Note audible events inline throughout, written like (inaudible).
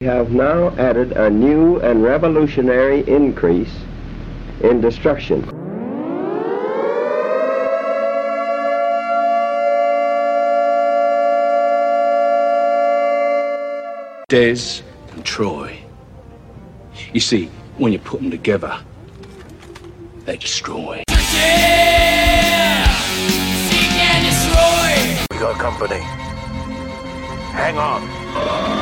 We have now added a new and revolutionary increase in destruction. Des and Troy. You see, when you put them together, they destroy. We got company. Hang on.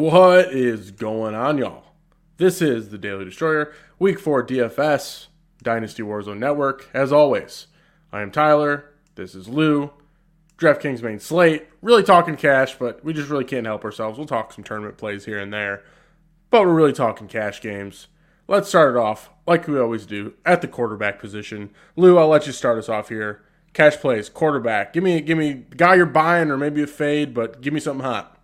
What is going on, y'all? This is the Daily Destroyer, Week 4 DFS, Dynasty Warzone Network. As always, I am Tyler. This is Lou. DraftKings main slate. Really talking cash, but we just really can't help ourselves. We'll talk some tournament plays here and there, but we're really talking cash games. Let's start it off, like we always do, at the quarterback position. Lou, I'll let you start us off here. Cash plays, quarterback. Give me, give me the guy you're buying, or maybe a fade, but give me something hot.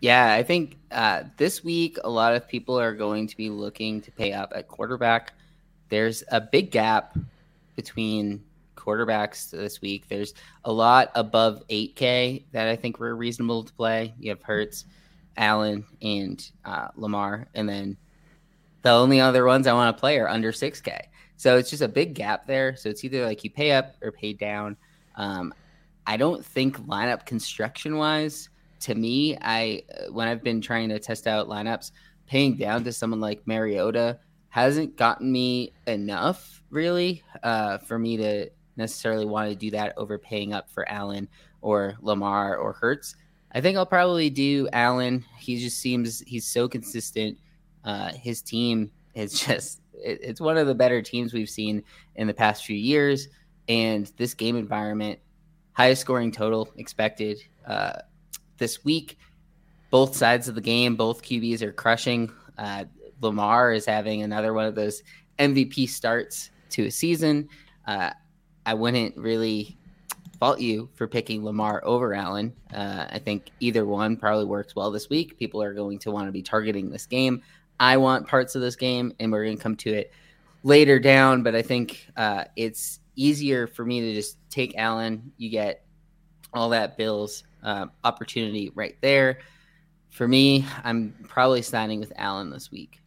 Yeah, I think uh, this week a lot of people are going to be looking to pay up at quarterback. There's a big gap between quarterbacks this week. There's a lot above 8K that I think were reasonable to play. You have Hurts, Allen, and uh, Lamar, and then the only other ones I want to play are under 6K. So it's just a big gap there. So it's either like you pay up or pay down. Um, I don't think lineup construction wise to me, I uh, when I've been trying to test out lineups, paying down to someone like Mariota hasn't gotten me enough really uh, for me to necessarily want to do that over paying up for Allen or Lamar or Hurts. I think I'll probably do Allen. He just seems he's so consistent. Uh, his team is (laughs) just it, it's one of the better teams we've seen in the past few years, and this game environment, highest scoring total expected. Uh, this week. Both sides of the game, both QBs are crushing. Uh, Lamar is having another one of those MVP starts to a season. Uh, I wouldn't really fault you for picking Lamar over Allen. Uh, I think either one probably works well this week. People are going to want to be targeting this game. I want parts of this game, and we're going to come to it later down. But I think uh, it's easier for me to just take Allen. You get all that Bills uh, opportunity right there. For me, I'm probably signing with Allen this week.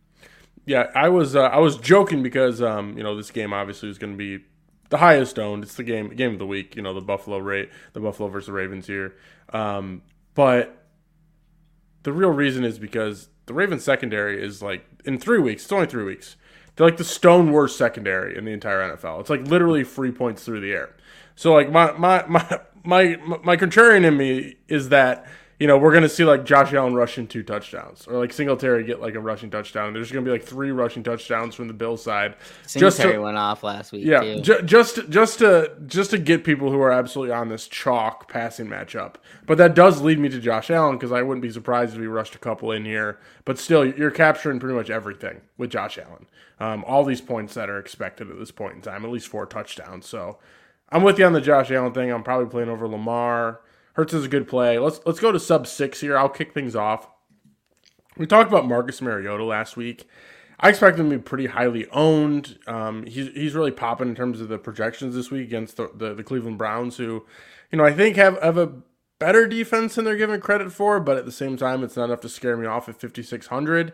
Yeah, I was uh, I was joking because um, you know this game obviously is going to be the highest owned. It's the game game of the week. You know the Buffalo rate the Buffalo versus the Ravens here, um, but the real reason is because the Ravens secondary is like in three weeks. It's only three weeks. They're like the stone worst secondary in the entire NFL. It's like literally free points through the air. So like my my my my my contrarian in me is that you know we're gonna see like Josh Allen rushing two touchdowns or like Singletary get like a rushing touchdown. There's gonna be like three rushing touchdowns from the Bill side. Singletary to, went off last week. Yeah, ju- just just to just to get people who are absolutely on this chalk passing matchup. But that does lead me to Josh Allen because I wouldn't be surprised if we rushed a couple in here. But still, you're capturing pretty much everything with Josh Allen. Um, all these points that are expected at this point in time, at least four touchdowns. So. I'm with you on the Josh Allen thing. I'm probably playing over Lamar. Hurts is a good play. Let's let's go to sub six here. I'll kick things off. We talked about Marcus Mariota last week. I expect him to be pretty highly owned. Um, he's he's really popping in terms of the projections this week against the, the, the Cleveland Browns, who, you know, I think have have a better defense than they're given credit for, but at the same time, it's not enough to scare me off at 5600.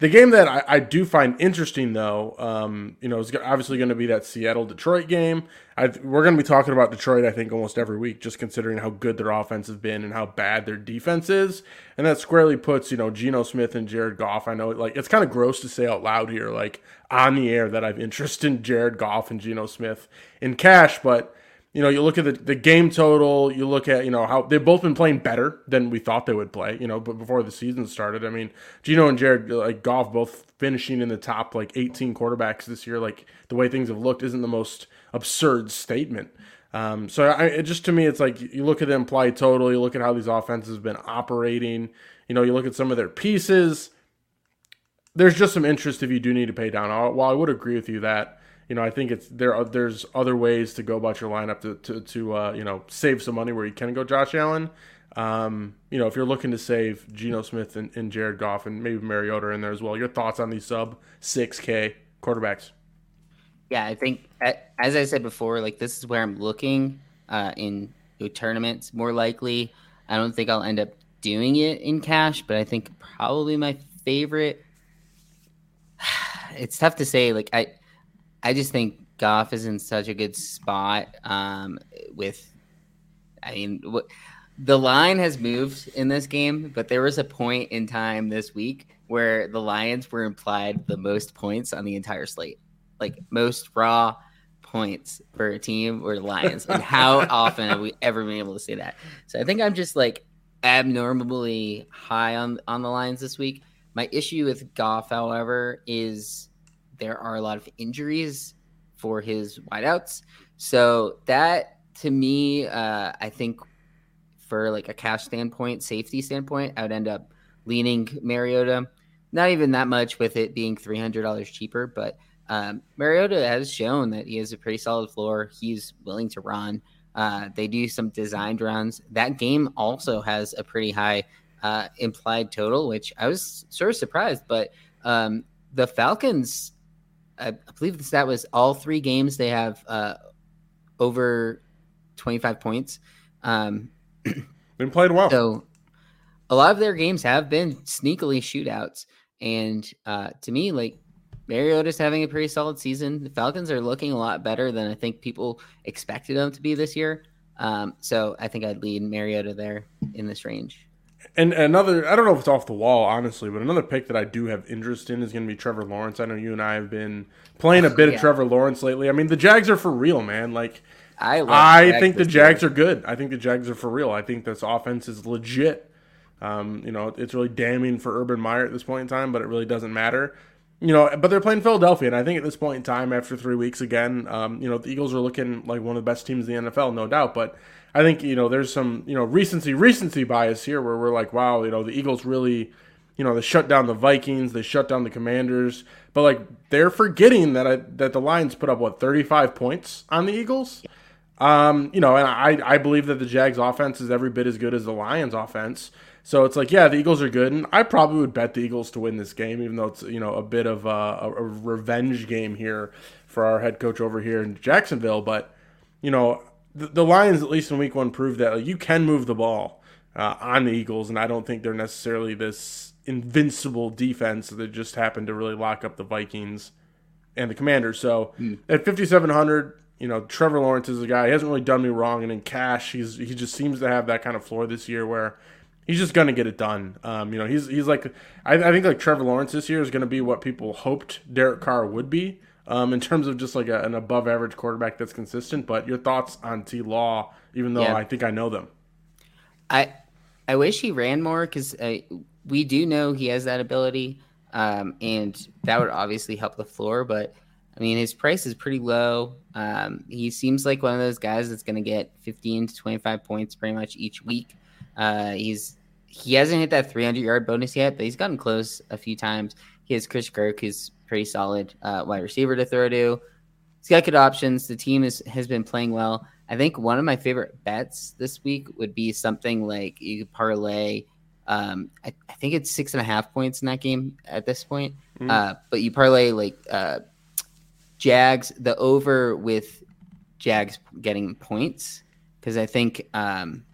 The game that I, I, do find interesting, though, um, you know, is obviously going to be that Seattle Detroit game. I, we're going to be talking about Detroit, I think, almost every week, just considering how good their offense has been and how bad their defense is. And that squarely puts, you know, Geno Smith and Jared Goff. I know, like, it's kind of gross to say out loud here, like on the air, that I've (laughs) interest in Jared Goff and Geno Smith in cash, but you know, you look at the, the game total, you look at, you know, how they've both been playing better than we thought they would play, you know, but before the season started. I mean, Geno and Jared, like Goff, both finishing in the top like 18 quarterbacks this year. Like the way things have looked isn't the most absurd statement. Um, so I, it just to me, it's like you look at the implied total, you look at how these offenses have been operating, you know, you look at some of their pieces. There's just some interest if you do need to pay down. While I would agree with you that you know, I think it's there. There's other ways to go about your lineup to to, to uh, you know save some money where you can go Josh Allen. Um, you know, if you're looking to save Geno Smith and, and Jared Goff and maybe Mariota in there as well, your thoughts on these sub 6K quarterbacks? Yeah, I think as I said before, like this is where I'm looking uh, in tournaments more likely. I don't think I'll end up doing it in cash, but I think probably my favorite. (sighs) It's tough to say. Like I, I just think Goff is in such a good spot. Um, with, I mean, the line has moved in this game, but there was a point in time this week where the Lions were implied the most points on the entire slate, like most raw points for a team were the Lions. and how (laughs) often have we ever been able to say that? So I think I'm just like abnormally high on on the Lions this week. My issue with Goff, however, is there are a lot of injuries for his wideouts. So that to me, uh, I think for like a cash standpoint, safety standpoint, I would end up leaning Mariota. Not even that much with it being three hundred dollars cheaper, but um, Mariota has shown that he has a pretty solid floor. He's willing to run. Uh, they do some designed runs. That game also has a pretty high uh, implied total, which I was sort of surprised. But um, the Falcons, I, believe the stat was all three games they have uh, over 25 points. Um, (clears throat) been played well. So a lot of their games have been sneakily shootouts. And uh, to me, like Mariota's having a pretty solid season. The Falcons are looking a lot better than I think people expected them to be this year. Um, so I think I'd lead Mariota there in this range. And another, I don't know if it's off the wall, honestly, but another pick that I do have interest in is going to be Trevor Lawrence. I know you and I have been playing a bit yeah. of Trevor Lawrence lately. I mean, the Jags are for real, man. Like, I, I think the Jags are good. I think the Jags are for real. I think this offense is legit. Um, you know, it's really damning for Urban Meyer at this point in time, but it really doesn't matter. You know, but they're playing Philadelphia, and I think at this point in time, after three weeks again, um, you know, the Eagles are looking like one of the best teams in the NFL, no doubt. But I think you know, there's some you know recency recency bias here, where we're like, wow, you know, the Eagles really, you know, they shut down the Vikings, they shut down the Commanders, but like they're forgetting that I, that the Lions put up what 35 points on the Eagles. Um, you know, and I I believe that the Jags offense is every bit as good as the Lions offense. So it's like, yeah, the Eagles are good, and I probably would bet the Eagles to win this game, even though it's you know a bit of a, a revenge game here for our head coach over here in Jacksonville. But you know, the, the Lions at least in Week One proved that like, you can move the ball uh, on the Eagles, and I don't think they're necessarily this invincible defense that just happened to really lock up the Vikings and the Commanders. So mm. at 5700 you know, Trevor Lawrence is a guy. He hasn't really done me wrong, and in cash, he's he just seems to have that kind of floor this year where he's just gonna get it done. Um, you know, he's he's like I, I think like Trevor Lawrence this year is gonna be what people hoped Derek Carr would be. Um, in terms of just like a, an above average quarterback that's consistent, but your thoughts on T Law, even though yeah. I think I know them. I I wish he ran more because uh, we do know he has that ability, um, and that would obviously help the floor. But I mean, his price is pretty low. Um, he seems like one of those guys that's going to get 15 to 25 points pretty much each week. Uh, he's he hasn't hit that 300 yard bonus yet, but he's gotten close a few times. He has Chris Kirk, who's pretty solid uh, wide receiver to throw to. He's got good options. The team is, has been playing well. I think one of my favorite bets this week would be something like you could parlay. Um, I, I, think it's six and a half points in that game at this point. Mm. Uh, but you parlay like uh, Jags the over with Jags getting points because I think um,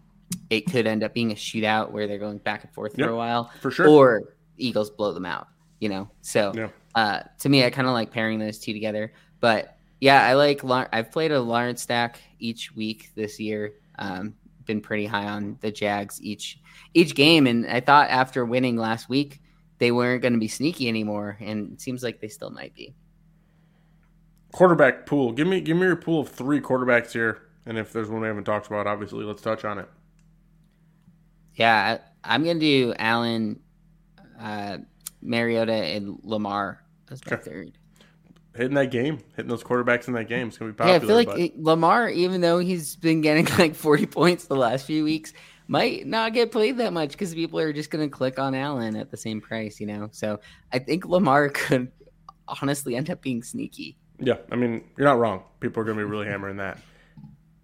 it could end up being a shootout where they're going back and forth yep, for a while, for sure, or Eagles blow them out. You know, so yeah. uh, to me, I kind of like pairing those two together. But yeah, I like. I've played a Lawrence stack each week this year. Um, been pretty high on the Jags each each game, and I thought after winning last week they weren't going to be sneaky anymore, and it seems like they still might be quarterback pool. Give me give me your pool of three quarterbacks here, and if there's one we haven't talked about, obviously let's touch on it. Yeah, I, am gonna do Allen, uh, Mariota, and Lamar as my third. Hitting that game, hitting those quarterbacks in that game, it's gonna be popular. Yeah, I feel like it, Lamar, even though he's been getting (laughs) like 40 points the last few weeks, might not get played that much because people are just gonna click on Allen at the same price, you know. So I think Lamar (laughs) could honestly end up being sneaky. Yeah, I mean, you're not wrong. People are going to be really hammering that.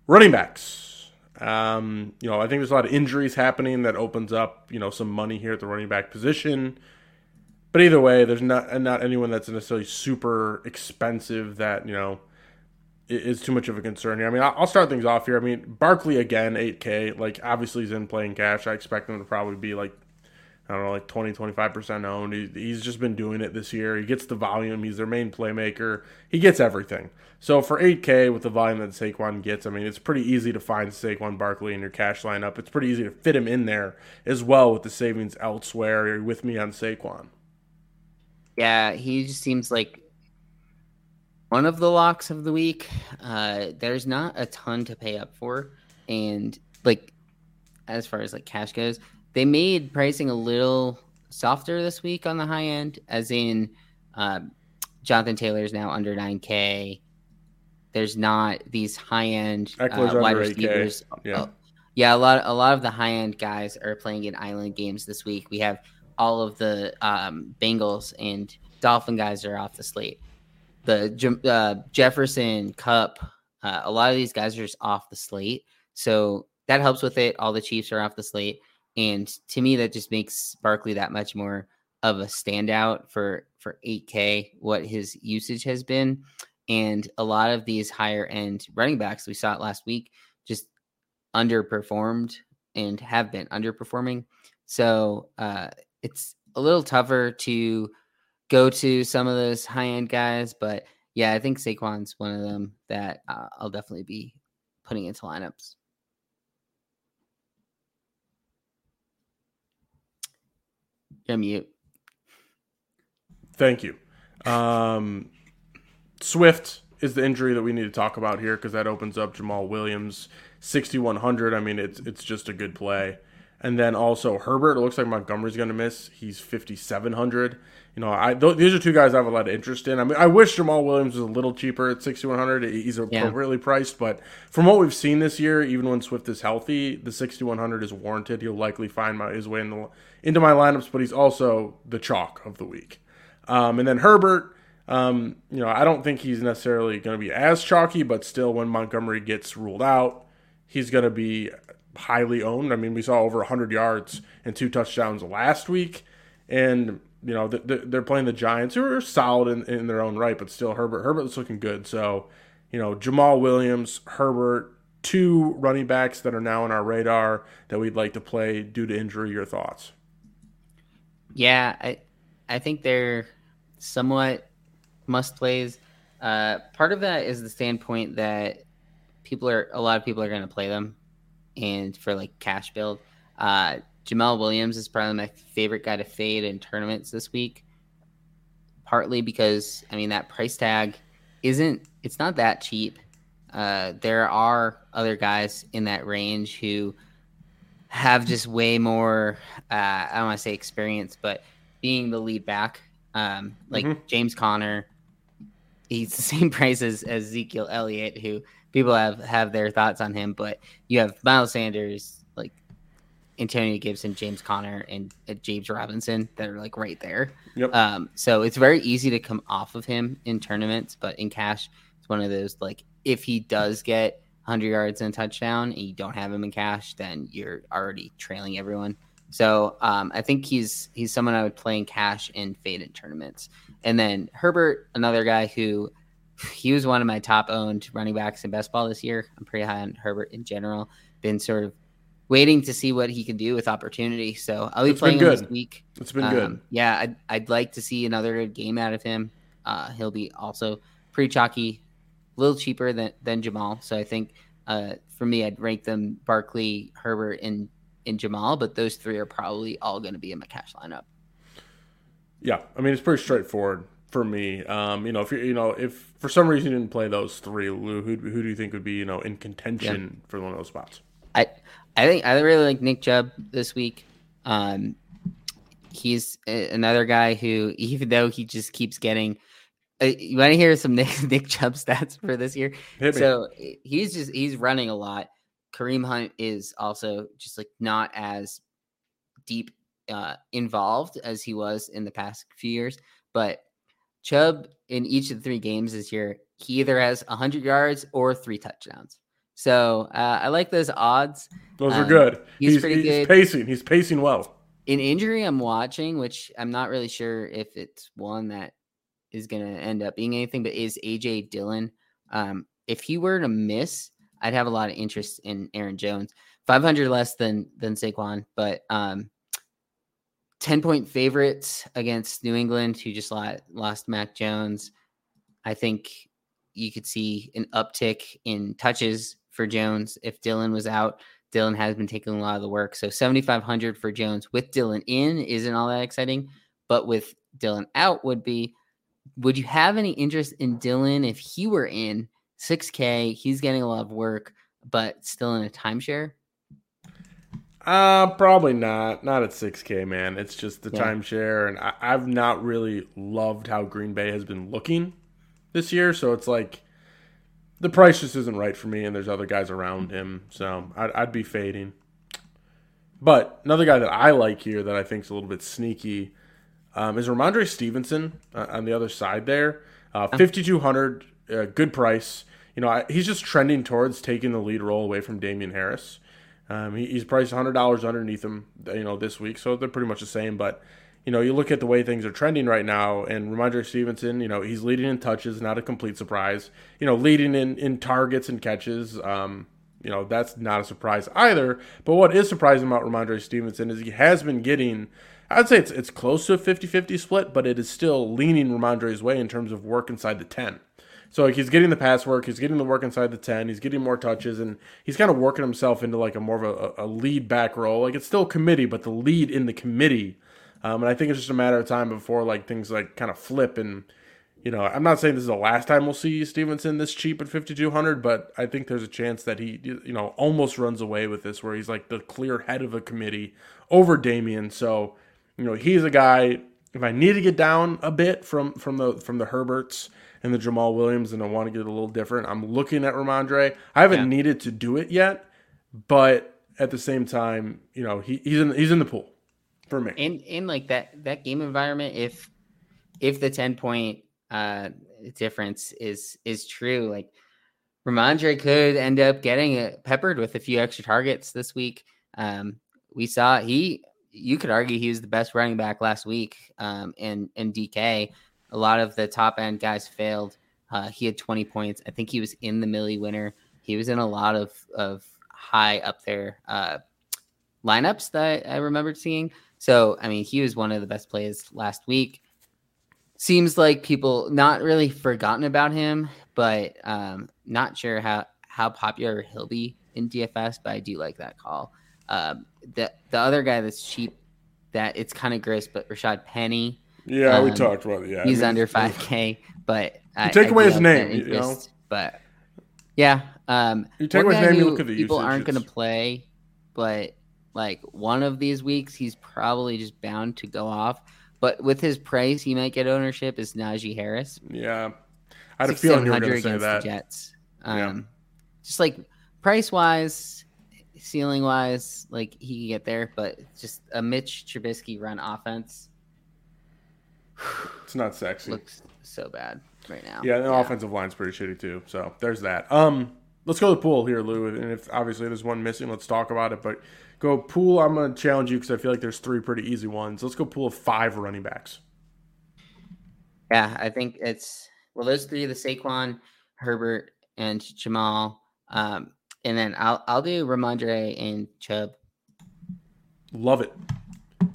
Running backs. Um, you know, I think there's a lot of injuries happening that opens up, you know, some money here at the running back position. But either way, there's not not anyone that's necessarily super expensive that you know is too much of a concern here. I mean, I'll start things off here. I mean, Barkley again, 8K. Like, obviously, he's in playing cash. I expect him to probably be like, I don't know, like 20, 25% owned. He, he's just been doing it this year. He gets the volume. He's their main playmaker. He gets everything. So for 8K with the volume that Saquon gets, I mean, it's pretty easy to find Saquon Barkley in your cash lineup. It's pretty easy to fit him in there as well with the savings elsewhere. You're with me on Saquon. Yeah, he just seems like one of the locks of the week. Uh, there's not a ton to pay up for, and like as far as like cash goes, they made pricing a little softer this week on the high end, as in uh, Jonathan Taylor is now under 9K. There's not these high end uh, wide receivers. Yeah. Oh, yeah, a lot a lot of the high end guys are playing in island games this week. We have all of the um, Bengals and Dolphin guys are off the slate the uh, Jefferson Kupp, uh, a lot of these guys are just off the slate. So that helps with it. All the Chiefs are off the slate. And to me, that just makes Barkley that much more of a standout for for 8K, what his usage has been. And a lot of these higher end running backs, we saw it last week, just underperformed and have been underperforming. So uh, it's a little tougher to go to some of those high end guys, but yeah, I think Saquon's one of them that uh, I'll definitely be putting into lineups. You're mute. Thank you. Um, Swift is the injury that we need to talk about here because that opens up Jamaal Williams 6100. I mean, it's it's just a good play. And then also Herbert. It looks like Montgomery's going to miss. He's 5700 you know, I th- these are two guys I have a lot of interest in. I mean, I wish Jamaal Williams was a little cheaper at 6100. He's appropriately yeah. priced, but from what we've seen this year, even when Swift is healthy, the 6100 is warranted. He'll likely find my, his way in the, into my lineups, but he's also the chalk of the week. Um, and then Herbert, um, you know, I don't think he's necessarily going to be as chalky, but still, when Montgomery gets ruled out, he's going to be highly owned. I mean, we saw over 100 yards and two touchdowns last week, and you know, they're playing the Giants, who are solid in, in their own right, but still Herbert. Herbert's looking good. So, you know, Jamaal Williams, Herbert, two running backs that are now on our radar that we'd like to play due to injury. Your thoughts? Yeah, I I think they're somewhat must plays. Uh, part of that is the standpoint that people are a lot of people are going to play them, and for like cash build. Uh, Jamaal Williams is probably my favorite guy to fade in tournaments this week. Partly because I mean that price tag isn't it's not that cheap. Uh, there are other guys in that range who have just way more uh, I don't want to say experience, but being the lead back, um, like mm-hmm. James Conner, he's the (laughs) same price as, as Ezekiel Elliott, who people have have their thoughts on him, but you have Miles Sanders, like Antonio Gibson, James Conner, and uh, James Robinson that are like right there. Yep. Um, so it's very easy to come off of him in tournaments, but in cash, it's one of those like if he does get 100 yards and a touchdown and you don't have him in cash, then you're already trailing everyone. So um, I think he's he's someone I would play in cash and fade in tournaments. And then Herbert, another guy who (sighs) he was one of my top owned running backs in best ball this year. I'm pretty high on Herbert in general. Been sort of waiting to see what he can do with opportunity. So I'll be it's playing him this week. It's been um, good. Yeah, I'd, I'd like to see another game out of him. Uh, he'll be also pretty chalky, a little cheaper than, than Jamaal. So I think uh, for me, I'd rank them Barkley, Herbert, and, and Jamaal, but those three are probably all going to be in my cash lineup. Yeah, I mean, it's pretty straightforward for me. Um, you know, if you you know, if for some reason you didn't play those three, Lou, who, who do you think would be, you know, in contention yeah. for one of those spots? I I think I really like Nick Chubb this week. Um, he's another guy who, (laughs) even though he just keeps getting, uh, you want to hear some (laughs) Nick, Nick Chubb stats for this year? So he's just he's running a lot. Kareem Hunt is also just like not as deep uh, involved as he was in the past few years, but Chubb in each of the three games this year, he either has 100 yards or three touchdowns. So uh, I like those odds. Those are Um, good. he's He's, pretty he's good. pacing. He's pacing well. An injury I'm watching, which I'm not really sure if it's one that is going to end up being anything, but is AJ Dillon. Um, if he were to miss, I'd have a lot of interest in Aaron Jones. 500 less than than Saquon, but um, 10 point favorites against New England, who just lost, Mac Jones. I think you could see an uptick in touches for Jones if Dillon was out. Dillon has been taking a lot of the work. So 7,500 for Jones with Dillon in isn't all that exciting, but with Dillon out would be. Would you have any interest in Dillon if he were in 6K? He's getting a lot of work, but still in a timeshare. Uh, probably not. Not at 6K, man. It's just the Yeah. timeshare, and I, I've not really loved how Green Bay has been looking this year. So it's like the price just isn't right for me, and there's other guys around him, so I'd, I'd be fading. But another guy that I like here that I think is a little bit sneaky um, is Rhamondre Stevenson uh, on the other side there. Uh, 5,200, uh, good price. You know, I, he's just trending towards taking the lead role away from Damien Harris. Um, he, he's priced $100 underneath him, you know, this week, so they're pretty much the same. But, you know, you look at the way things are trending right now, and Rhamondre Stevenson, you know, he's leading in touches, not a complete surprise. You know, leading in, in targets and catches. Um, you know, that's not a surprise either. But what is surprising about Rhamondre Stevenson is he has been getting, I'd say it's, it's close to a 50 50 split, but it is still leaning Rhamondre's way in terms of work inside the 10. So like he's getting the pass work, he's getting the work inside the 10, he's getting more touches, and he's kind of working himself into like a more of a, a lead back role. Like it's still committee, but the lead in the committee. Um, and I think it's just a matter of time before like things like kind of flip and you know, I'm not saying this is the last time we'll see Stevenson this cheap at 5200, but I think there's a chance that he, you know, almost runs away with this, where he's like the clear head of a committee over Damien. So, you know, he's a guy. If I need to get down a bit from from the from the Herberts and the Jamaal Williams, and I want to get a little different, I'm looking at Rhamondre. I haven't Yeah. needed to do it yet, but at the same time, you know, he, he's in he's in the pool for me. in in like that that game environment if if the 10 point uh difference is is true like Rhamondre could end up getting uh, peppered with a few extra targets this week um we saw he you could argue he was the best running back last week um and and DK a lot of the top end guys failed uh he had 20 points i think he was in the millie winner he was in a lot of of high up there uh lineups that I remembered seeing. So, I mean, he was one of the best plays last week. Seems like people not really forgotten about him, but um, not sure how how popular he'll be in DFS. But I do like that call. Um, the the other guy that's cheap, that it's kind of gross, but Rashad Penny, Yeah, we Um, talked about it. Yeah, he's I mean, under five k. But I, take I away his name, that you know? But yeah, um, You take away his name, you look at the people aren't going to play, but like one of these weeks, he's probably just bound to go off. But with his price, he might get ownership. Is Najee Harris? Yeah, I had a feeling you were going to say that. the Jets. Yeah. Um, just like price wise, ceiling wise, like he can get there, but just a Mitch Trubisky run offense It's not sexy. looks so bad right now. yeah, the offensive line's pretty shitty too. So there's that. Um, let's go to the pool here, Lou. And if obviously there's one missing, let's talk about it. But go pool. I'm going to challenge you because I feel like there's three pretty easy ones. Let's go pool of five running backs. Yeah, I think it's well, those three: the Saquon, Herbert, and Jamaal. Um, and then I'll I'll do Rhamondre and Chubb. Love it.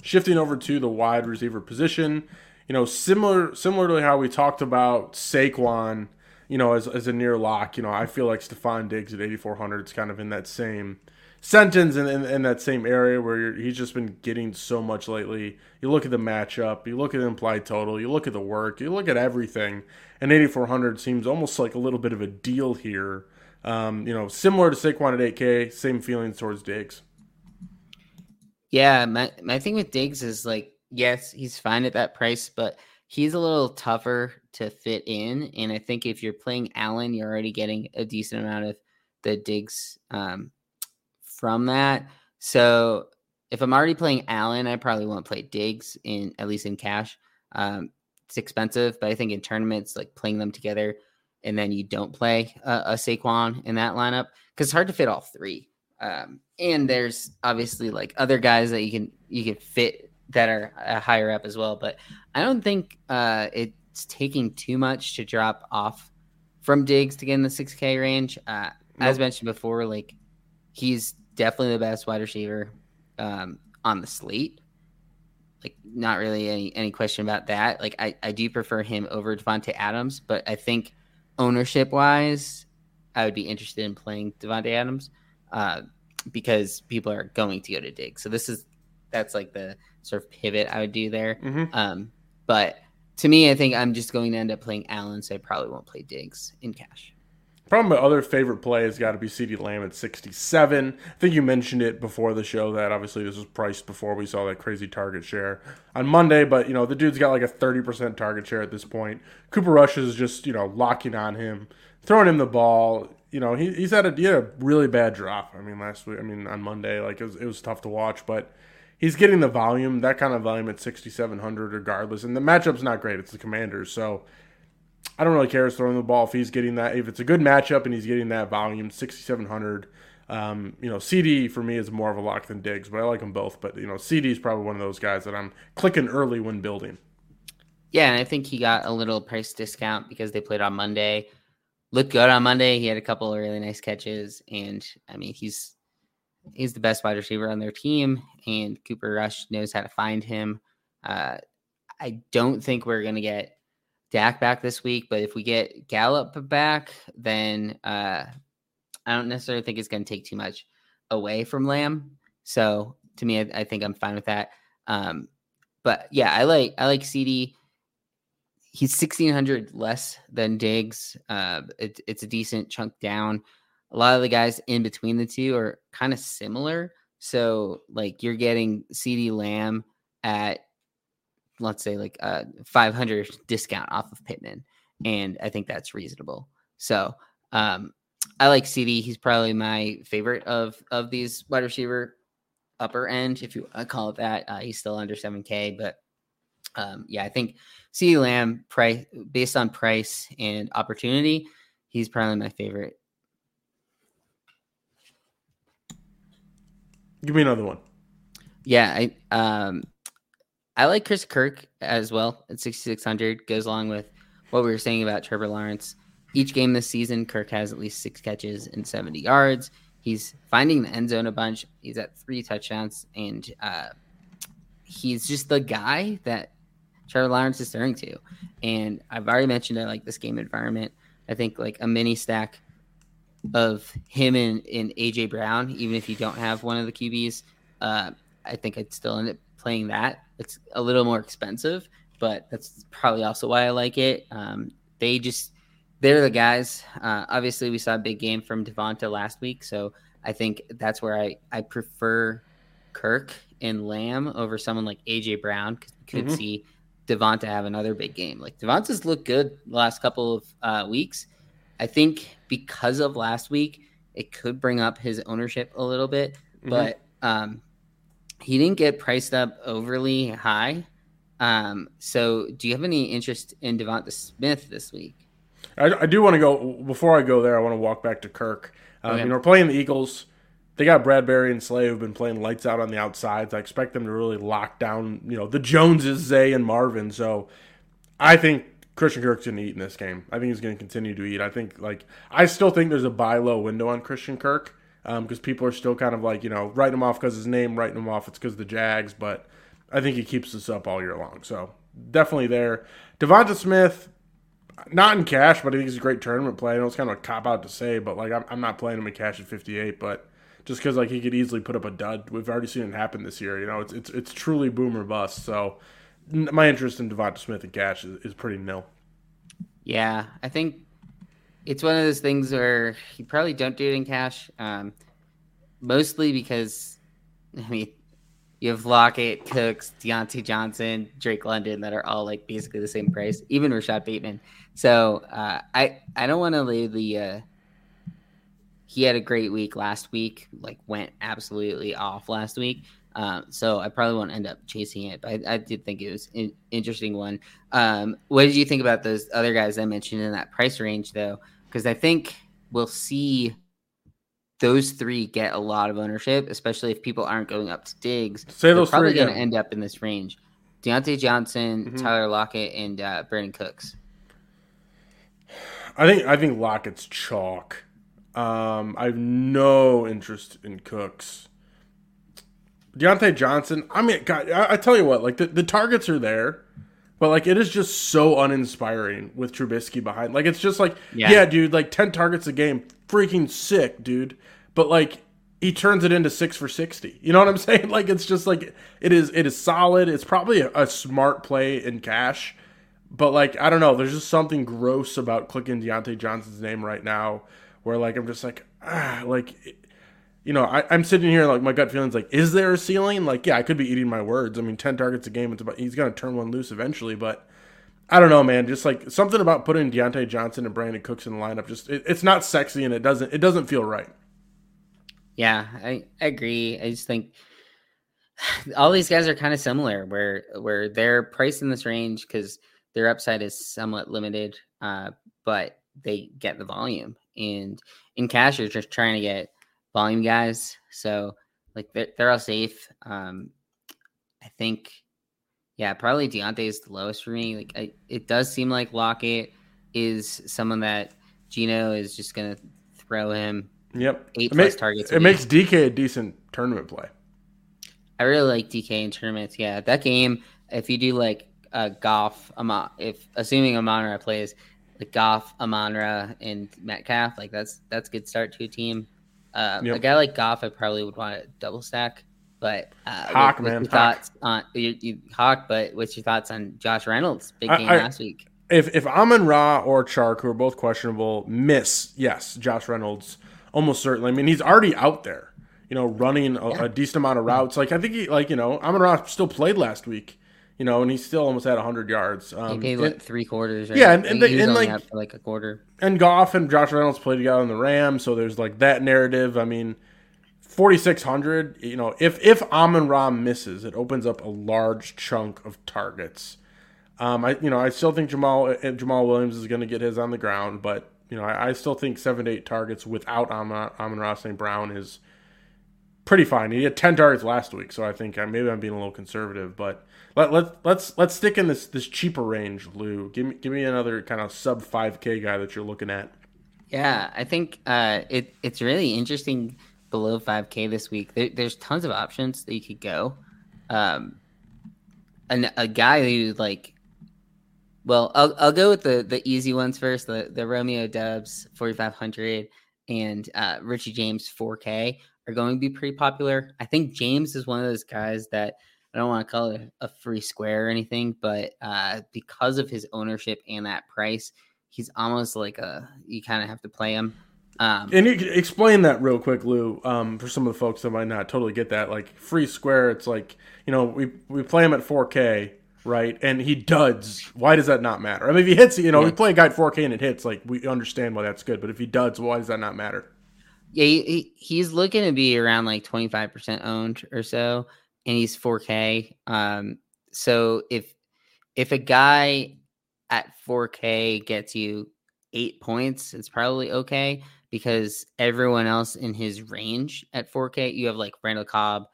Shifting over to the wide receiver position, you know, similar similar to how we talked about Saquon, you know, as, as a near lock. You know, I feel like Stefon Diggs at 8400 is kind of in that same sentence and in, in, that same area where he's just been getting so much lately. You look at the matchup, you look at the implied total, you look at the work, you look at everything, and 8400 seems almost like a little bit of a deal here. Um, you know, similar to Saquon at 8K, same feelings towards Diggs. Yeah, my my thing with Diggs is like, yes, he's fine at that price, but he's a little tougher to fit in. And I think if you're playing Allen, you're already getting a decent amount of the Diggs um, from that. So if I'm already playing Allen, I probably won't play Diggs in at least in cash. Um, it's expensive, but I think in tournaments, like playing them together and then you don't play a, Saquon in that lineup because it's hard to fit all three. Um, and there's obviously like other guys that you can you can fit that are uh, higher up as well. But I don't think uh, it's taking too much to drop off from Diggs to get in the 6K range. Uh, nope. As mentioned before, like he's definitely the best wide receiver um, on the slate. Like, not really any any question about that. Like, I, I do prefer him over Davante Adams, but I think ownership wise, I would be interested in playing Davante Adams uh, because people are going to go to Dig. So this is that's like the sort of pivot I would do there. Mm-hmm. Um, but to me, I think I'm just going to end up playing Allen, so I probably won't play Diggs in cash. Probably my other favorite play has got to be CeeDee Lamb at 67. I think you mentioned it before the show that obviously this was priced before we saw that crazy target share on Monday, but you know, the dude's got like a 30% target share at this point. Cooper Rush is just, you know, locking on him, throwing him the ball. You know, he, he's had a, he had a really bad drop. I mean, last week, I mean, on Monday, like it was, it was tough to watch, but he's getting the volume, that kind of volume at 6,700 regardless. And the matchup's not great. It's the Commanders. So I don't really care who's throwing the ball if he's getting that. If it's a good matchup and he's getting that volume, 6,700. Um, you know, CeeDee for me is more of a lock than Diggs, but I like them both. But you know, CeeDee is probably one of those guys that I'm clicking early when building. Yeah, and I think he got a little price discount because they played on Monday. Looked good on Monday. He had a couple of really nice catches, and I mean, he's he's the best wide receiver on their team, and Cooper Rush knows how to find him. Uh, I don't think we're gonna get Dak back this week, but if we get Gallup back, then uh, I don't necessarily think it's going to take too much away from Lamb. So to me, I, I think I'm fine with that. Um, but yeah, I like I like CeeDee. He's 1600 less than Diggs. Uh, it, it's a decent chunk down. A lot of the guys in between the two are kind of similar. So like you're getting CeeDee Lamb at let's say like a 500 discount off of Pittman, and I think that's reasonable. So um, I like CeeDee. He's probably my favorite of of these wide receiver upper end, if you call it that. Uh, he's still under 7K, but um, yeah, I think CeeDee Lamb price based on price and opportunity, he's probably my favorite. Give me another one. Yeah, I um I like Chris Kirk as well at 6,600. Goes along with what we were saying about Trevor Lawrence. Each game this season, Kirk has at least six catches and 70 yards. He's finding the end zone a bunch. He's at three touchdowns, and uh, he's just the guy that Trevor Lawrence is throwing to. And I've already mentioned I like this game environment. I think like a mini stack of him and, and AJ Brown, even if you don't have one of the QBs, uh, I think I'd still end up playing that. It's a little more expensive, but that's probably also why I like it. Um, they just they're the guys. Uh, obviously, we saw a big game from Devonta last week, so I think that's where I I prefer Kirk and Lamb over someone like AJ Brown because we could mm-hmm. see Devonta have another big game. Like Devonta's looked good the last couple of uh, weeks. I think because of last week, it could bring up his ownership a little bit, mm-hmm. but um, he didn't get priced up overly high. Um, so, do you have any interest in Devonta Smith this week? I, I do want to go before I go there. I want to walk back to Kirk. Um, okay. You know, we're playing the Eagles. They got Bradberry and Slay who've been playing lights out on the outsides. I expect them to really lock down, you know, the Joneses, Zay, and Marvin. So, I think Christian Kirk's going to eat in this game. I think he's going to continue to eat. I think, like, I still think there's a buy low window on Christian Kirk because um, people are still kind of like you know writing him off because his name, writing him off it's because the Jags, but I think he keeps this up all year long. So definitely there. Devonta Smith, not in cash, but I think he's a great tournament play. I know it's kind of a cop out to say, but like I'm, I'm not playing him in cash at 58, but just because like he could easily put up a dud. We've already seen it happen this year. You know, it's it's it's truly boomer bust. So my interest in Devonta Smith and cash is, is pretty nil. Yeah, I think it's one of those things where you probably don't do it in cash. Um, mostly because, I mean, you have Lockett, Cooks, Diontae Johnson, Drake London that are all like basically the same price, even Rashod Bateman. So uh, I I don't want to lay the. Uh, he had a great week last week, like went absolutely off last week. Um, so I probably won't end up chasing it, but I, I did think it was an interesting one. Um, what did you think about those other guys I mentioned in that price range, though? Because I think we'll see those three get a lot of ownership, especially if people aren't going up to Diggs. Say They're those probably going to end up in this range. Diontae Johnson, Mhm. Tyler Lockett, and uh, Brandin Cooks. I think I think Lockett's chalk. Um, I have no interest in Cooks. Diontae Johnson. I mean, God, I, I tell you what, like the, the targets are there, but like it is just so uninspiring with Trubisky behind. Like it's just like, yeah, Yeah. dude, like ten targets a game, freaking sick, dude. But like he turns it into six for sixty. You know what I'm (laughs) saying? Like it's just like it is. It is solid. It's probably a, a smart play in cash. But like I don't know, there's just something gross about clicking Diontae Johnson's name right now, where like I'm just like ah, like you know, I, I'm sitting here like my gut feeling's like, is there a ceiling? Like, yeah, I could be eating my words. I mean, ten targets a game, it's about he's gonna turn one loose eventually, but I don't know, man. Just like something about putting Diontae Johnson and Brandin Cooks in the lineup, just it, it's not sexy and it doesn't it doesn't feel right. Yeah, I, I agree. I just think (sighs) all these guys are kind of similar, where where they're priced in this range because their upside is somewhat limited, uh, but they get the volume. And in cash, you're just trying to get volume guys, so like they're, they're all safe. Um, I think, yeah, probably Diontae is the lowest for me. Like, I, it does seem like Lockett is someone that Geno is just gonna throw him Yep, eight it, plus targets. it makes DK a decent tournament play. I really like DK in tournaments. Yeah, that game. If you do like uh, Ama- if assuming Amon-Ra plays, like Goff, Amon-Ra, and Metcalf, like that's that's good start to a team. Uh, Yep. A guy like Goff, I probably would want to double stack. But uh, Hawk, what- man, your Hawk. thoughts on you, you, Hawk? But what's your thoughts on Josh Reynolds? Big game I- last week. If if Amon Ra or Chark, who are both questionable, miss, yes, Josh Reynolds almost certainly. I mean, he's already out there, you know, running a, a decent amount of routes. Like I think he, like you know, Amon Ra still played last week, you know, and he still almost had hundred yards. He Um, played and, like three quarters. Right? yeah, and- and He they- and, like- for like a quarter. and Goff and Josh Reynolds played together in the Rams, so there's like that narrative. I mean, forty six hundred. You know, if if Amon Ra misses, it opens up a large chunk of targets. Um, I you know I still think Jamaal uh, Jamaal Williams is going to get his on the ground, but you know I, I still think seven to eight targets without Amon Amon Ra St. Brown is pretty fine. He had ten targets last week, so I think uh, maybe I'm being a little conservative, but. Let, let, let's let's stick in this this cheaper range, Lou. Give me give me another kind of sub five K guy that you're looking at. Yeah, I think uh, it it's really interesting below 5K this week. There, there's tons of options that you could go. Um, a guy who like, well, I'll I'll go with the the easy ones first. The the Romeo Doubs 4500 and uh, Richie James 4K are going to be pretty popular. I think James is one of those guys that I don't want to call it a free square or anything, but uh, because of his ownership and that price, he's almost like a you kind of have to play him. Um, And you can explain that real quick, Lou, um, for some of the folks that might not totally get that. Like free square, it's like you know we we play him at 4K, right? And he duds. Why does that not matter? I mean, if he hits, you know, we play a guy at 4K and it hits, like we understand why that's good. But if he duds, why does that not matter? yeah, he- he's looking to be around like 25% owned or so, and he's 4K. Um, so if if a guy at 4K gets you eight points, it's probably okay because everyone else in his range at 4K, you have like Randall Cobb,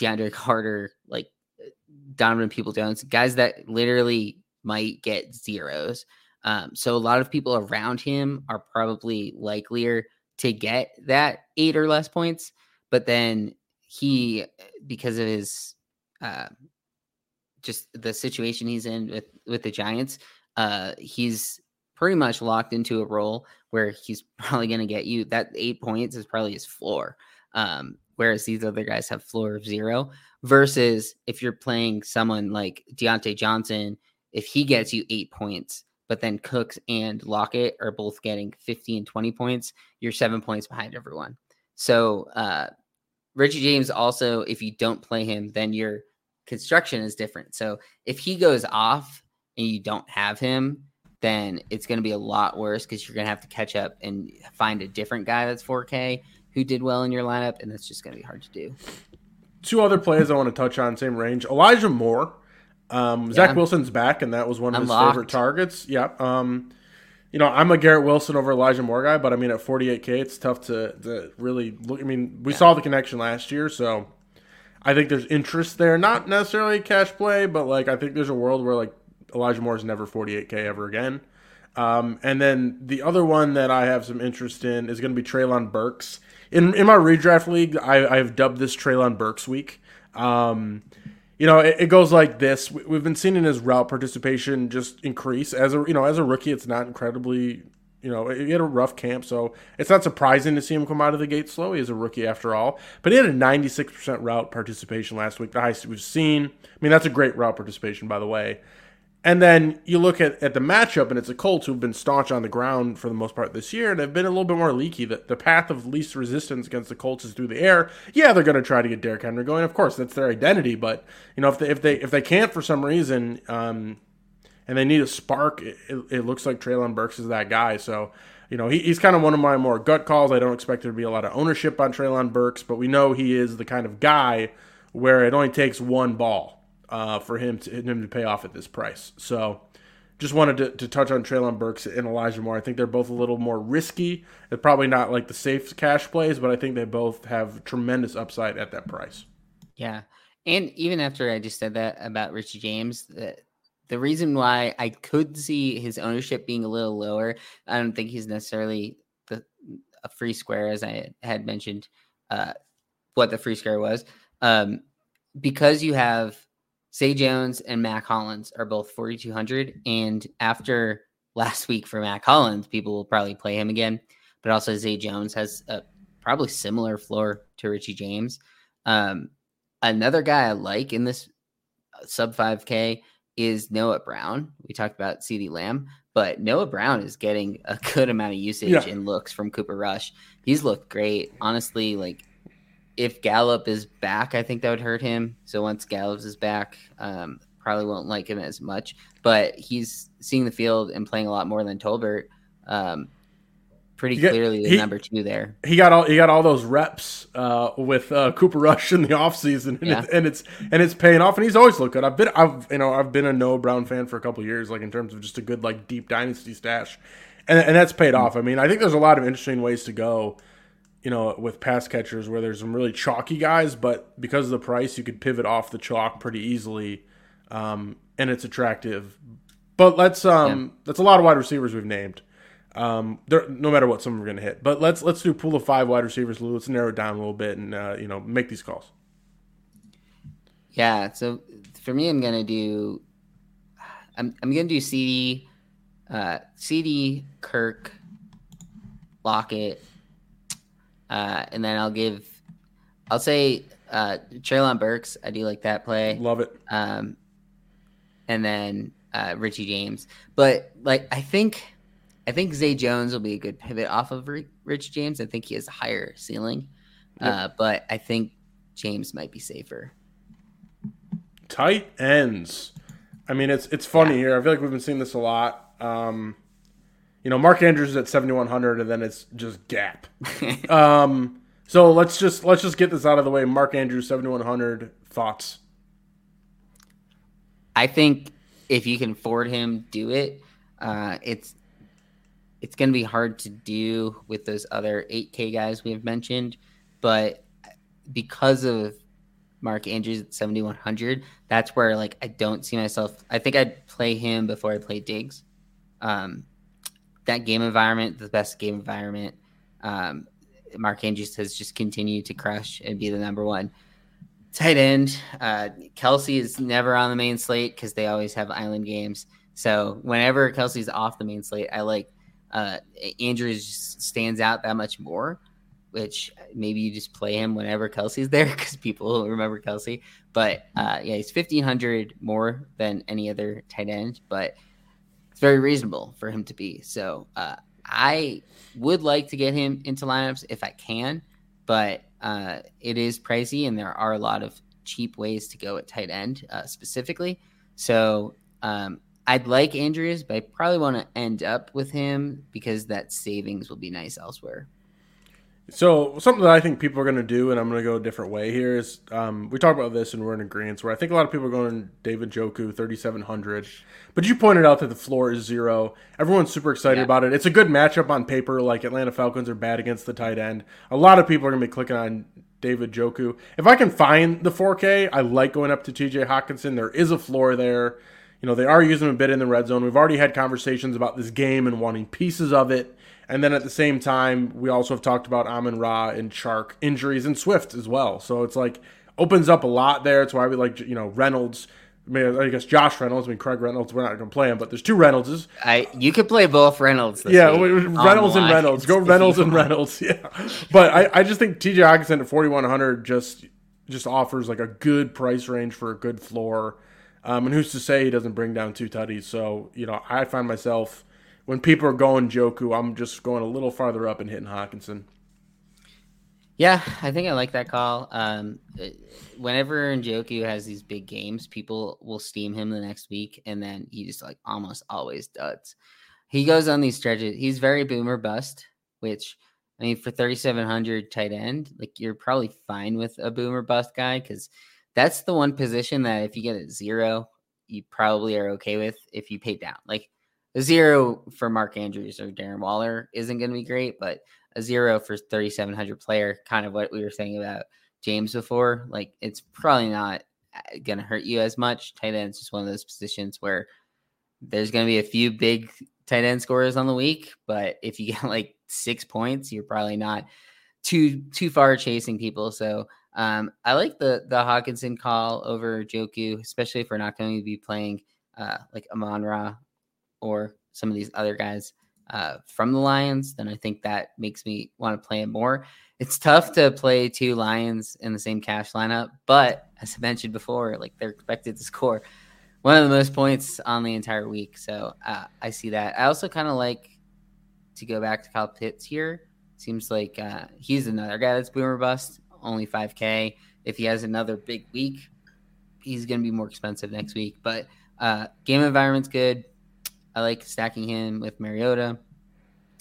DeAndre Carter, like Donovan People Jones, guys that literally might get zeros. Um, so a lot of people around him are probably likelier to get that eight or less points, but then he, because of his, uh, just the situation he's in with with the Giants, uh, he's pretty much locked into a role where he's (laughs) probably going to get you that eight points is probably his floor. Um, whereas these other guys have floor of zero. Versus if you're playing someone like Diontae Johnson, if he gets you eight points, but then Cooks and Lockett are both getting 50 and 20 points, you're seven points behind everyone. So uh, Richie James also, if you don't play him, then your construction is different. So if he goes off and you don't have him, then it's going to be a lot worse because you're going to have to catch up and find a different guy that's 4K who did well in your lineup, and that's just going to be hard to do. two other plays I want to touch on, same range. Elijah Moore. Um, Zach Yeah. Wilson's back, and that was one of his favorite targets. Yep. Um, you know, I'm a Garrett Wilson over Elijah Moore guy, but I mean, at 48K, it's tough to, to really look. I mean, we saw the connection last year, so I think there's interest there. Not necessarily cash play, but like I think there's a world where like Elijah Moore's never 48K ever again. Um, and then the other one that I have some interest in is going to be Treylon Burks. In in my redraft league, I, I have dubbed this Treylon Burks week. Um, you know, it, it goes like this. We- We've been seeing his route participation just increase as a you know as a rookie. It's not incredibly you know he had a rough camp, so it's not surprising to see him come out of the gate slow. He is a rookie after all, but he had a 96% route participation last week, the highest we've seen. I mean, that's a great route participation, by the way. And then you look at, at the matchup, and it's the Colts who've been staunch on the ground for the most part this year, and have been a little bit more leaky. The, the path of least resistance against the Colts is through the air. Yeah, they're going to try to get Derrick Henry going. Of course, that's their identity. But you know, if they if they if they can't for some reason, um, and they need a spark, it, it, it looks like Treylon Burks is that guy. So. You know, he, he's kind of one of my more gut calls. I don't expect there to be a lot of ownership on Treylon Burks, but we know he is the kind of guy where it only takes one ball uh, for him to him to pay off at this price. So, just wanted to, to touch on Treylon Burks and Elijah Moore. I think they're both a little more risky. They're probably not like the safe cash plays, but I think they both have tremendous upside at that price. Yeah. And even after I just said that about Richie James, the, the reason why I could see his ownership being a little lower, I don't think he's necessarily the a free square as I had mentioned uh, what the free square was. Um, because you have Zay Jones and Mack Hollins are both 4,200. And after last week for Mack Hollins, people will probably play him again. But also, Zay Jones has a probably similar floor to Richie James. Um, another guy I like in this uh, sub 5K is Noah Brown. We talked about CeeDee Lamb, but Noah Brown is getting a (laughs) good amount of usage Yeah. and looks from Cooper Rush. He's looked great. Honestly, like if Gallup is back, I think that would hurt him. So once Gallup is back, um, probably won't like him as much. But he's seeing the field and playing a lot more than Tolbert. Um, pretty get- clearly the he- number two there. He got all he got all those reps uh, with uh, Cooper Rush in the offseason, and, Yeah. it's, and it's and it's paying off. And he's always looked good. I've been I've you know I've been a Noah Brown fan for a couple years, like in terms of just a good like deep dynasty stash, and and that's paid off. I mean, I think there's a lot of interesting ways to go. You know, with pass catchers where there's some really chalky guys, but because of the price, you could pivot off the chalk pretty easily, um, and it's attractive. But let's um, that's a lot of wide receivers we've named. Um, there, no matter what, some of them are going to hit. But let's let's do pool of five wide receivers. Let's narrow it down a little bit and uh, you know make these calls. Yeah. So for me, I'm gonna do. I'm I'm gonna do CeeDee, uh, CeeDee, Kirk, Lockett, uh, and then I'll give. I'll say uh, Treylon Burks. I do like that play. Love it. Um, and then uh, Richie James. But like, I think, I think Zay Jones will be a good pivot off of Ri- Rich James. I think he has a higher ceiling, uh, but I think James might be safer. Tight ends. I mean, it's it's funny Yeah. here. I feel like we've been seeing this a lot. Um, you know, Mark Andrews is at seventy one hundred, and then it's just gap. (laughs) um, so let's just let's just get this out of the way. Mark Andrews seventy one hundred thoughts. I think if you can afford him, do it. Uh, it's it's going to be hard to do with those other 8K guys we have mentioned, but because of Mark Andrews at 7100, that's where like I don't see myself. I think I'd play him before I play Diggs. Um, that game environment, the best game environment. Um, Mark Andrews has just continued to crush and be the number one tight end. Uh, Kelce is never on the main slate because they always have island games. So whenever Kelce's off the main slate, I like uh, Andrews stands out that much more. Which maybe you just play him whenever Kelce's there (laughs) because people remember Kelce. But uh, yeah, he's fifteen hundred more than any other tight end, but it's very reasonable for him to be. So uh, I would like to get him into lineups if I can, but uh, it is pricey, and there are a lot of cheap ways to go at tight end uh, specifically. So um, I'd like Andrews, but I probably want to end up with him because that savings will be nice elsewhere. So something that I think people are going to do, and I'm going to go a different way here, is um, we talked about this and we're in agreement. Where I think a lot of people are going David Njoku 3,700, but you pointed out that the floor is zero. Everyone's super excited Yeah. about it. It's a good matchup on paper. Like Atlanta Falcons are bad against the tight end. A lot of people are going to be clicking on David Njoku. If I can find the 4K, I like going up to TJ Hockenson. There is a floor there. You know, they are using him a bit in the red zone. We've already had conversations about this game and wanting pieces of it. And then at the same time, we also have talked about Amon-Ra and Chark injuries and Swift as well. So it's like opens up a lot there. It's why we like, you know, Reynolds. I, mean, I guess Josh Reynolds. I mean, Craig Reynolds. We're not going to play him, but there's two Reynoldses. I you could play both Reynolds. This Yeah, Reynolds and Reynolds. Go Reynolds and. Reynolds. (laughs) Yeah, but I, I just think TJ Hockenson at 4100 just just offers like a good price range for a good floor. Um, and who's to say he doesn't bring down two tutties? So you know, I find myself when people are going Njoku, I'm just going a little farther up and hitting Hockenson. Yeah, I think I like that call. Um, whenever Njoku has these big games, people will steam him the next week, and then he just like almost always does. He goes on these stretches. He's very boomer bust, which I mean for 3700 tight end, like you're probably fine with a boomer bust guy because that's the one position that if you get a zero, you probably are okay with if you pay down. Like a zero for Mark Andrews or Darren Waller isn't going to be great, but a zero for 3700 player kind of what we were saying about james before like it's probably not uh, going to hurt you as much. Tight end is just one of those positions where there's going to be a few big tight end scorers on the week but if you get (laughs) like six points you're probably not too too far chasing people. So um, i like the the Hockenson call over Njoku especially if we're not going to be playing uh, like Amon-Ra or some of these other guys uh, from the Lions, then I think that makes me want to play it more. It's tough to play two Lions in the same cash lineup, but as I mentioned before, like they're expected to score one of the most points on the entire week. So uh, I see that. I also kind of like to go back to Kyle Pitts here. Seems like uh, he's another guy that's boomer bust, only 5K. If he has another big week, he's going to be more expensive next week. But uh, game environment's good. I like stacking him with Mariota.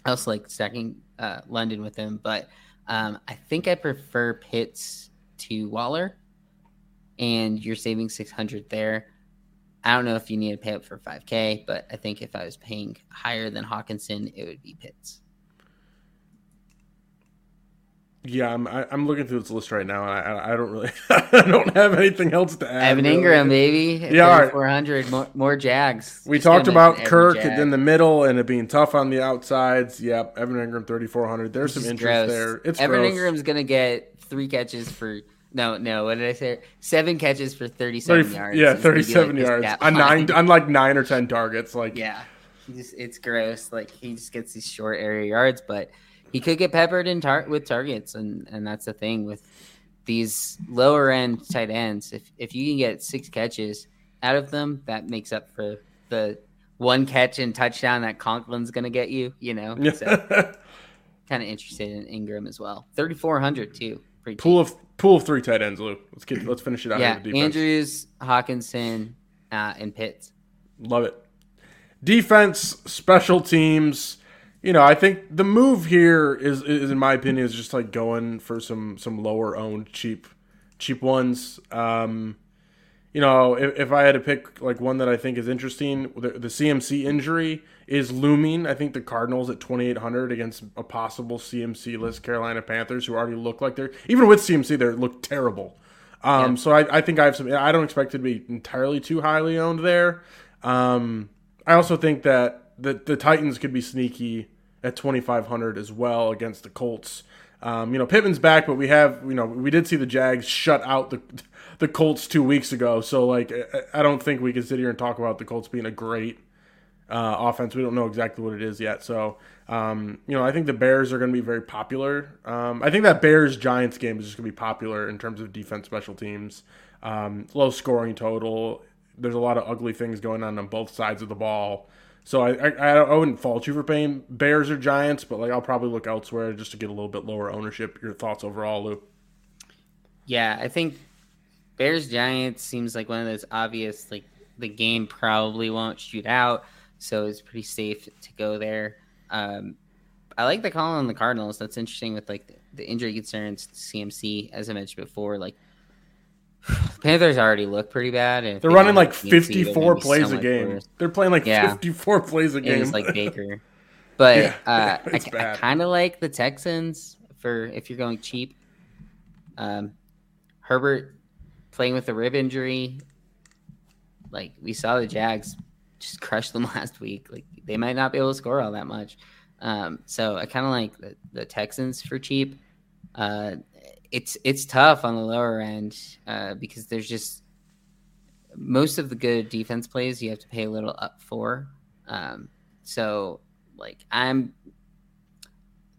I also like stacking uh, London with him, but um, I think I prefer Pitts to Waller, and you're saving 600 there. I don't know if you need to pay up for 5K, but I think if I was paying higher than Hockenson, it would be Pitts. Yeah, I'm I, I'm looking through this list right now, and I I I don't really (laughs) I don't have anything else to add. Evan really. Engram, baby. Yeah, right. 400 more, more Jags. We Just talked about Kirk Jag. in the middle and it being tough on the outsides. Yep, Evan Engram 3400. There's some interest gross. there. It's Evan gross. Engram's gonna get three catches for no, no. What did I say? Seven catches for thirty-seven 30 yards. Yeah, It's be like 37 yards on nine (laughs) on like nine or ten targets. Like Yeah, he just, it's gross. Like he just gets these short area yards, but he could get peppered in tar- with targets, and and that's the thing with these lower end tight ends. If if you can get six catches out of them, that makes up for the one catch and touchdown that Conklin's gonna get you. You know, so (laughs) kind of interested in Engram as well. Thirty four hundred too. Pretty pool of pool of three tight ends, Lou. Let's get let's finish it out. yeah. Andrews, Hockenson, uh, and Pitts. Love it. Defense, special teams. You know, I think the move here is, is in my opinion, is just like going for some some lower owned cheap cheap ones. Um, you know, if, if I had to pick like one that I think is interesting, the, the CMC injury is looming. I think the Cardinals at 2,800 against a possible CMC list Carolina Panthers, who already look like they're even with CMC, they look terrible. Um, So I, I think I have some. I don't expect it to be entirely too highly owned there. Um, I also think that the the Titans could be sneaky at 2,500 as well against the Colts. Um, you know, Pittman's back, but we have, you know, we did see the Jags shut out the the Colts two weeks ago. So, like, I- don't think we can sit here and talk about the Colts being a great uh, offense. We don't know exactly what it is yet. So, um, you know, I think the Bears are going to be very popular. Um, I think that Bears Giants game is just going to be popular in terms of defense, special teams, um, low scoring total. There's a lot of ugly things going on on both sides of the ball. So I, I I wouldn't fault you for paying Bears or Giants, but like I'll probably look elsewhere just to get a little bit lower ownership. Your thoughts overall, Lou? Yeah, I think Bears Giants seems like one of those obvious like the game probably won't shoot out, so it's pretty safe to go there. Um, I like the call on the Cardinals. That's interesting with like the, the injury concerns, CMC, as I mentioned before. Like (sighs) Panthers already look pretty bad. And They're running like have CMC, they're 54 gonna so plays a game. worse. They're playing like Yeah. 54 plays a game. It's like (laughs) Baker. But Yeah, uh, (laughs) I, bad. kind of like the Texans for if you're going cheap. Um, Herbert playing with a rib injury. Like we saw the Jags just crush them (laughs) last week. Like they might not be able to score all that much. Um, so I kind of like the, the Texans for cheap. Uh, it's it's tough on the lower end uh, because there's just most of the good defense plays you have to pay a little up for. Um, so like I'm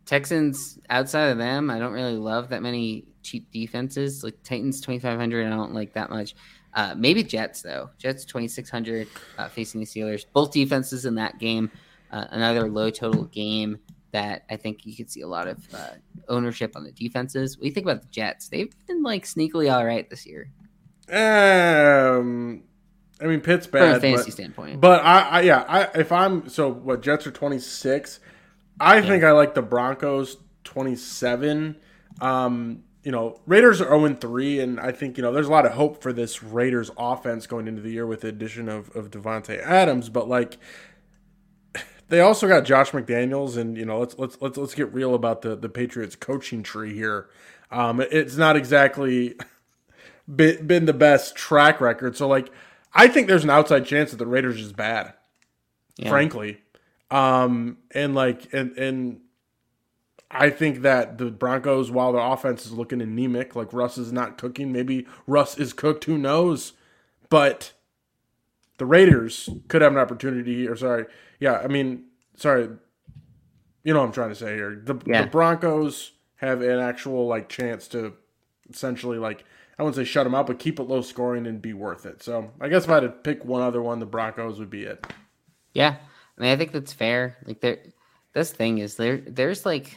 Texans outside of them, I don't really love that many cheap defenses. Like Titans 2500, I don't like that much. Uh, maybe Jets though. Jets 2600 uh, facing the Steelers. Both defenses in that game. Uh, another low total game that I think you could see a lot of uh, ownership on the defenses. What do you think about the Jets? They've been like sneakily all right this year Um, I mean, Pitt's bad from a fantasy but, standpoint. but I, I, yeah, I, if I'm so what Jets are 26, I think I like the Broncos 27. Um, you know, Raiders are 0 3, and I think you know there's a lot of hope for this Raiders offense going into the year with the addition of of Davante Adams, but like. They also got Josh McDaniels, and you know, let's let's let's let's get real about the the Patriots coaching tree here. Um, it's not exactly (laughs) been, been the best track record. So like, I think there's an outside chance that the Raiders is bad, Yeah. frankly. Um, and like, and and I think that the Broncos, while their offense is looking anemic, like Russ is not cooking. Maybe Russ is cooked. Who knows? But the Raiders could have an opportunity. Or sorry, yeah, I mean, sorry, you know what I'm trying to say here. The, Yeah. the Broncos have an actual like chance to essentially like I wouldn't say shut them out, but keep it low scoring and be worth it. So I guess if I had to pick one other one, the Broncos would be it. Yeah, I mean, I think that's fair. Like there, this thing is there. There's like,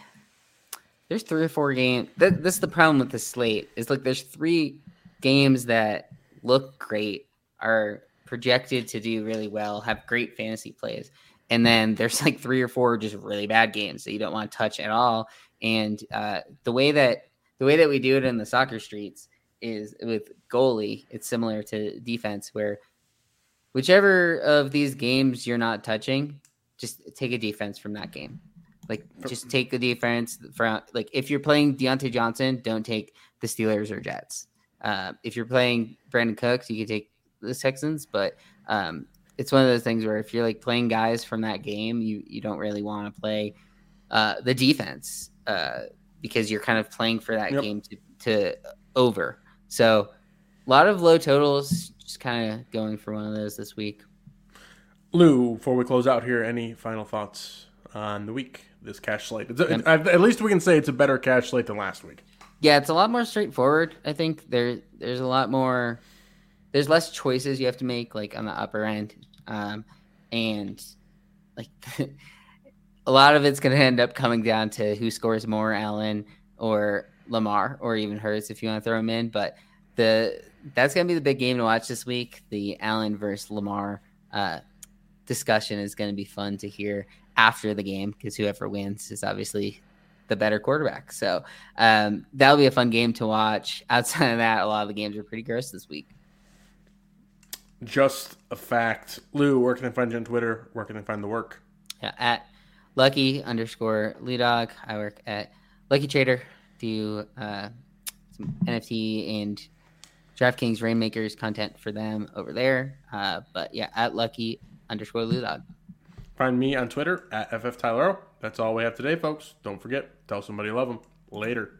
there's three or four games. That, this is the problem with the slate. Is like there's three games that look great, are projected to do really well, have great fantasy plays, and then there's like three or four just really bad games that you don't want to touch at all. And uh, the way that the way that we do it in the soccer streets is with goalie. It's similar to defense where whichever of these games you're not touching, just take a defense from that game. Like just take the defense from like if you're playing Diontae Johnson, don't take the Steelers or Jets. Uh, if you're playing Brandin Cooks, you can take the Texans, but um, it's one of those things where if you're like playing guys from that game, you you don't really want to play uh, the defense uh, because you're kind of playing for that Yep. game to, to over. So a lot of low totals, just kind of going for one of those this week. Lou, before we close out here, any final thoughts on the week? This cash slate. Yep. at, at least we can say it's a better cash slate than last week. Yeah, it's a lot more straightforward. I think there there's a lot more there's less choices you have to make like on the upper end. Um and like (laughs) a lot of it's going to end up coming down to who scores more, Allen or Lamar or even Hurts if you want to throw him in, but the that's going to be the big game to watch this week. The Allen versus Lamar uh discussion is going to be fun to hear after the game because whoever wins is obviously the better quarterback. So um, that'll be a fun game to watch. (laughs) Outside of that, a lot of the games are pretty gross this week. Just a fact. Lou, where can they find you on Twitter? Where can they find the work? Yeah, at lucky underscore Dog. I work at Lucky Trader, do uh, some NFT and DraftKings Rainmakers content for them over there. Uh, but yeah, at lucky underscore Dog. Find me on Twitter at FF Tyler. That's all we have today, folks. Don't forget, tell somebody you love them. Later.